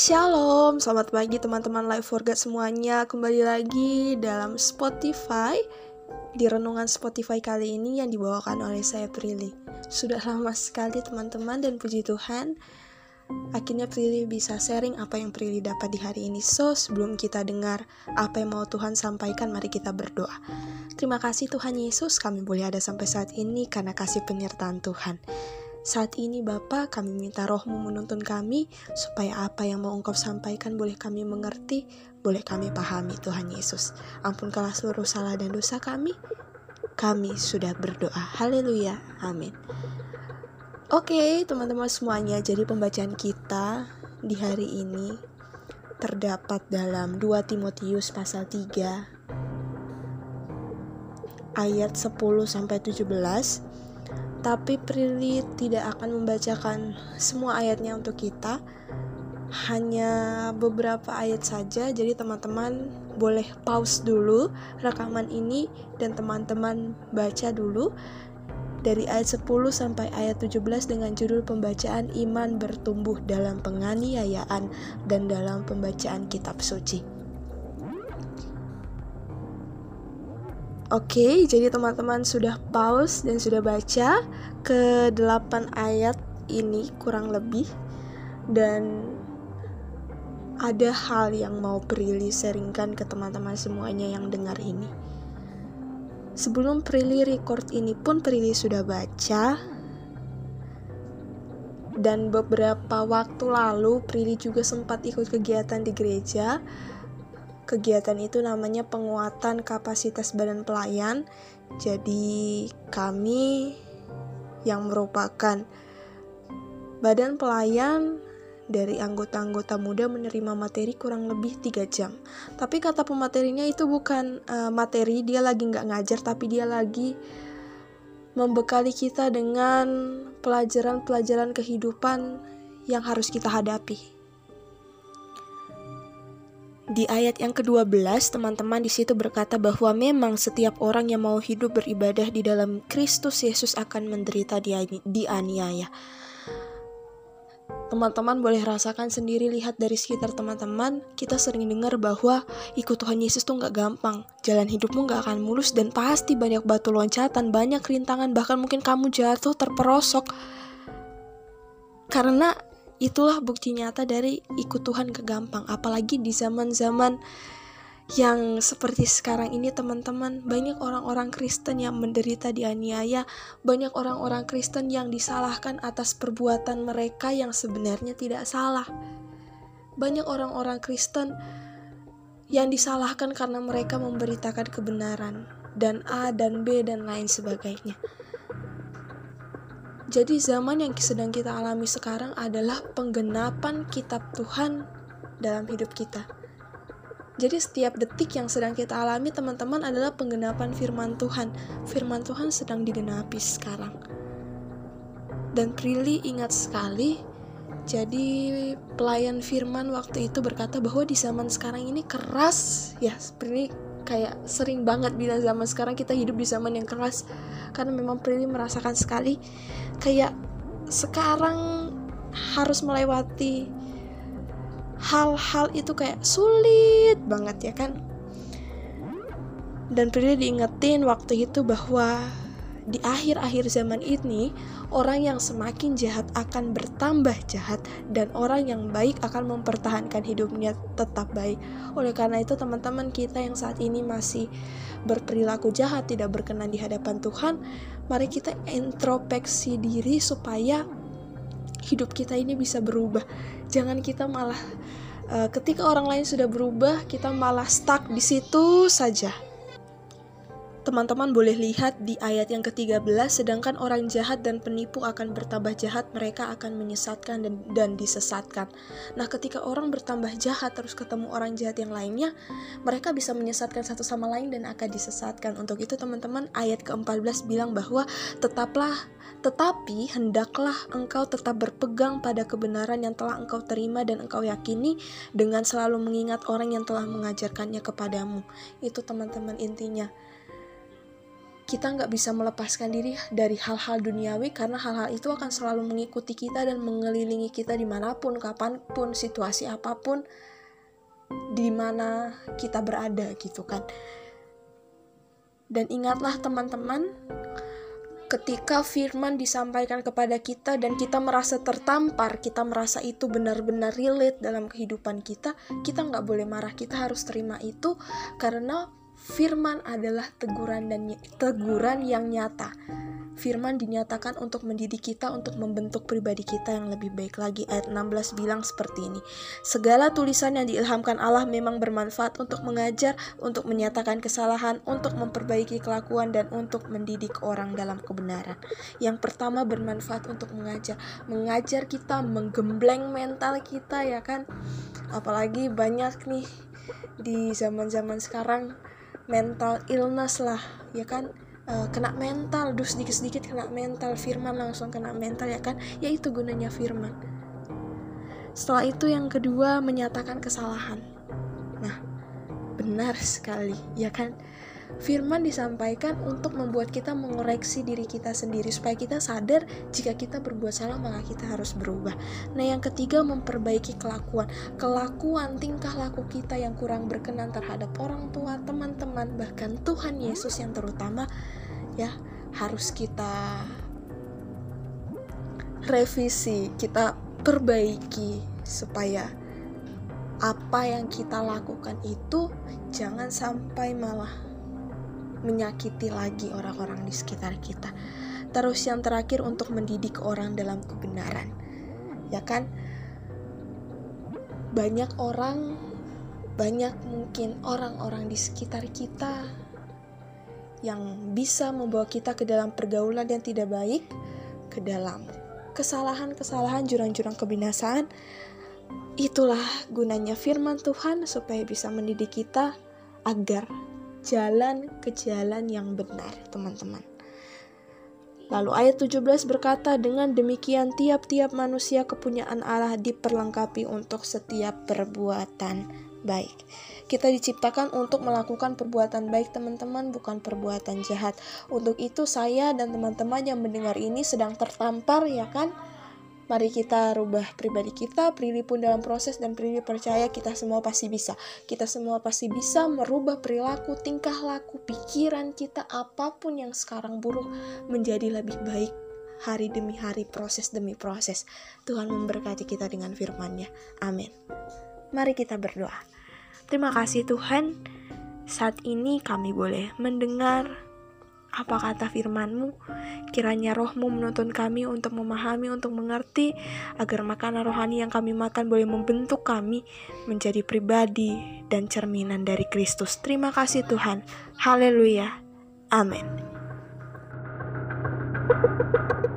Shalom, selamat pagi teman-teman Live for God semuanya. Kembali lagi dalam Spotify Di renungan Spotify kali ini yang dibawakan oleh saya Prilly. Sudah lama sekali teman-teman dan puji Tuhan Akhirnya Prilly bisa sharing apa yang Prilly dapat di hari ini. So sebelum kita dengar apa yang mau Tuhan sampaikan Mari kita berdoa. Terima kasih Tuhan Yesus kami boleh ada sampai saat ini karena kasih penyertaan Tuhan saat ini Bapa, kami minta rohmu menuntun kami, supaya apa yang mau engkau sampaikan boleh kami mengerti, boleh kami pahami Tuhan Yesus. Ampunkanlah seluruh salah dan dosa kami. Kami sudah berdoa. Haleluya. Amin. Oke, teman-teman semuanya, jadi pembacaan kita di hari ini terdapat dalam 2 Timotius pasal 3 ayat 10 sampai 17 tapi Prilly tidak akan membacakan semua ayatnya untuk kita. Hanya beberapa ayat saja. Jadi teman-teman boleh pause dulu rekaman ini dan teman-teman baca dulu. Dari ayat 10 sampai ayat 17 dengan judul pembacaan iman bertumbuh dalam penganiayaan dan dalam pembacaan kitab suci. Oke, jadi teman-teman sudah pause dan sudah baca ke 8 ayat ini kurang lebih. Dan ada hal yang mau Prilly sharingkan ke teman-teman semuanya yang dengar ini. Sebelum Prilly record ini pun Prilly sudah baca. Dan beberapa waktu lalu Prilly juga sempat ikut kegiatan di gereja Kegiatan itu namanya penguatan kapasitas badan pelayan. Jadi kami yang merupakan badan pelayan dari anggota-anggota muda menerima materi kurang lebih 3 jam. Tapi kata pematerinya itu bukan uh, materi, dia lagi nggak ngajar, tapi dia lagi membekali kita dengan pelajaran-pelajaran kehidupan yang harus kita hadapi. Di ayat yang ke-12, teman-teman di situ berkata bahwa memang setiap orang yang mau hidup beribadah di dalam Kristus Yesus akan menderita dianiaya. Teman-teman boleh rasakan sendiri lihat dari sekitar teman-teman, kita sering dengar bahwa ikut Tuhan Yesus tuh nggak gampang, jalan hidupmu nggak akan mulus dan pasti banyak batu loncatan, banyak rintangan, bahkan mungkin kamu jatuh terperosok. Karena itulah bukti nyata dari ikut Tuhan kegampang apalagi di zaman-zaman yang seperti sekarang ini teman-teman. Banyak orang-orang Kristen yang menderita dianiaya banyak orang-orang Kristen yang disalahkan atas perbuatan mereka yang sebenarnya tidak salah. Banyak orang-orang Kristen yang disalahkan karena mereka memberitakan kebenaran dan A dan B dan lain sebagainya jadi zaman yang sedang kita alami sekarang adalah penggenapan kitab Tuhan dalam hidup kita. Jadi setiap detik yang sedang kita alami teman-teman adalah penggenapan firman Tuhan. Firman Tuhan sedang digenapi sekarang. Dan Prilly ingat sekali jadi pelayan firman waktu itu berkata bahwa di zaman sekarang ini keras ya Prilly kayak sering banget bilang zaman sekarang kita hidup di zaman yang keras. Karena memang Prilly merasakan sekali kayak sekarang harus melewati hal-hal itu kayak sulit banget ya kan? Dan Prilly diingetin waktu itu bahwa di akhir-akhir zaman ini, orang yang semakin jahat akan bertambah jahat dan orang yang baik akan mempertahankan hidupnya tetap baik. Oleh karena itu, teman-teman kita yang saat ini masih berperilaku jahat, tidak berkenan di hadapan Tuhan, mari kita introspeksi diri supaya hidup kita ini bisa berubah. Jangan kita malah uh, ketika orang lain sudah berubah, kita malah stuck di situ saja Teman-teman boleh lihat di ayat yang ke-13, sedangkan orang jahat dan penipu akan bertambah jahat, mereka akan menyesatkan dan, dan disesatkan. Nah, ketika orang bertambah jahat terus ketemu orang jahat yang lainnya, mereka bisa menyesatkan satu sama lain dan akan disesatkan. Untuk itu, teman-teman, ayat ke-14 bilang bahwa tetaplah tetapi hendaklah engkau tetap berpegang pada kebenaran yang telah engkau terima dan engkau yakini dengan selalu mengingat orang yang telah mengajarkannya kepadamu. Itu teman-teman intinya kita nggak bisa melepaskan diri dari hal-hal duniawi karena hal-hal itu akan selalu mengikuti kita dan mengelilingi kita di mana pun, kapan pun, situasi apa pun, di mana kita berada gitu kan. Dan ingatlah teman-teman, ketika firman disampaikan kepada kita dan kita merasa tertampar, kita merasa itu benar-benar relate dalam kehidupan kita, kita nggak boleh marah, kita harus terima itu karena firman adalah teguran dan teguran yang nyata firman dinyatakan untuk mendidik kita untuk membentuk pribadi kita yang lebih baik lagi. Ayat 16 bilang seperti ini. Segala tulisan yang diilhamkan Allah memang bermanfaat untuk mengajar, untuk menyatakan kesalahan, untuk memperbaiki kelakuan dan untuk mendidik orang dalam kebenaran. Yang pertama bermanfaat untuk mengajar. Mengajar kita menggembleng mental kita ya kan. Apalagi banyak nih di zaman-zaman sekarang mental illness lah ya kan? Uh, kena mental dus sedikit-sedikit kena mental firman langsung kena mental ya kan? Ya itu gunanya firman. Setelah itu yang kedua menyatakan kesalahan. Nah benar sekali ya kan Firman disampaikan untuk membuat kita mengoreksi diri kita sendiri supaya kita sadar jika kita berbuat salah maka kita harus berubah. Nah, yang ketiga memperbaiki kelakuan. Kelakuan tingkah laku kita yang kurang berkenan terhadap orang tua, teman-teman, bahkan Tuhan Yesus yang terutama ya harus kita revisi, kita perbaiki supaya apa yang kita lakukan itu jangan sampai malah menyakiti lagi orang-orang di sekitar kita. Terus yang terakhir untuk mendidik orang dalam kebenaran. Ya kan? Banyak orang banyak mungkin orang-orang di sekitar kita yang bisa membawa kita ke dalam pergaulan yang tidak baik, ke dalam kesalahan-kesalahan jurang-jurang kebinasaan. Itulah gunanya firman Tuhan supaya bisa mendidik kita agar jalan ke jalan yang benar, teman-teman. Lalu ayat 17 berkata, dengan demikian tiap-tiap manusia kepunyaan Allah diperlengkapi untuk setiap perbuatan baik. Kita diciptakan untuk melakukan perbuatan baik teman-teman, bukan perbuatan jahat. Untuk itu saya dan teman-teman yang mendengar ini sedang tertampar ya kan? Mari kita rubah pribadi kita, Prilly pun dalam proses dan Prilly percaya kita semua pasti bisa. Kita semua pasti bisa merubah perilaku, tingkah laku, pikiran kita, apa pun yang sekarang buruk menjadi lebih baik hari demi hari, proses demi proses. Tuhan memberkati kita dengan firman-Nya. Amin. Mari kita berdoa. Terima kasih Tuhan, saat ini kami boleh mendengar apa kata firman-Mu. Kiranya rohmu menuntun kami untuk memahami, untuk mengerti, agar makanan rohani yang kami makan boleh membentuk kami menjadi pribadi dan cerminan dari Kristus. Terima kasih Tuhan. Haleluya. Amin. thank you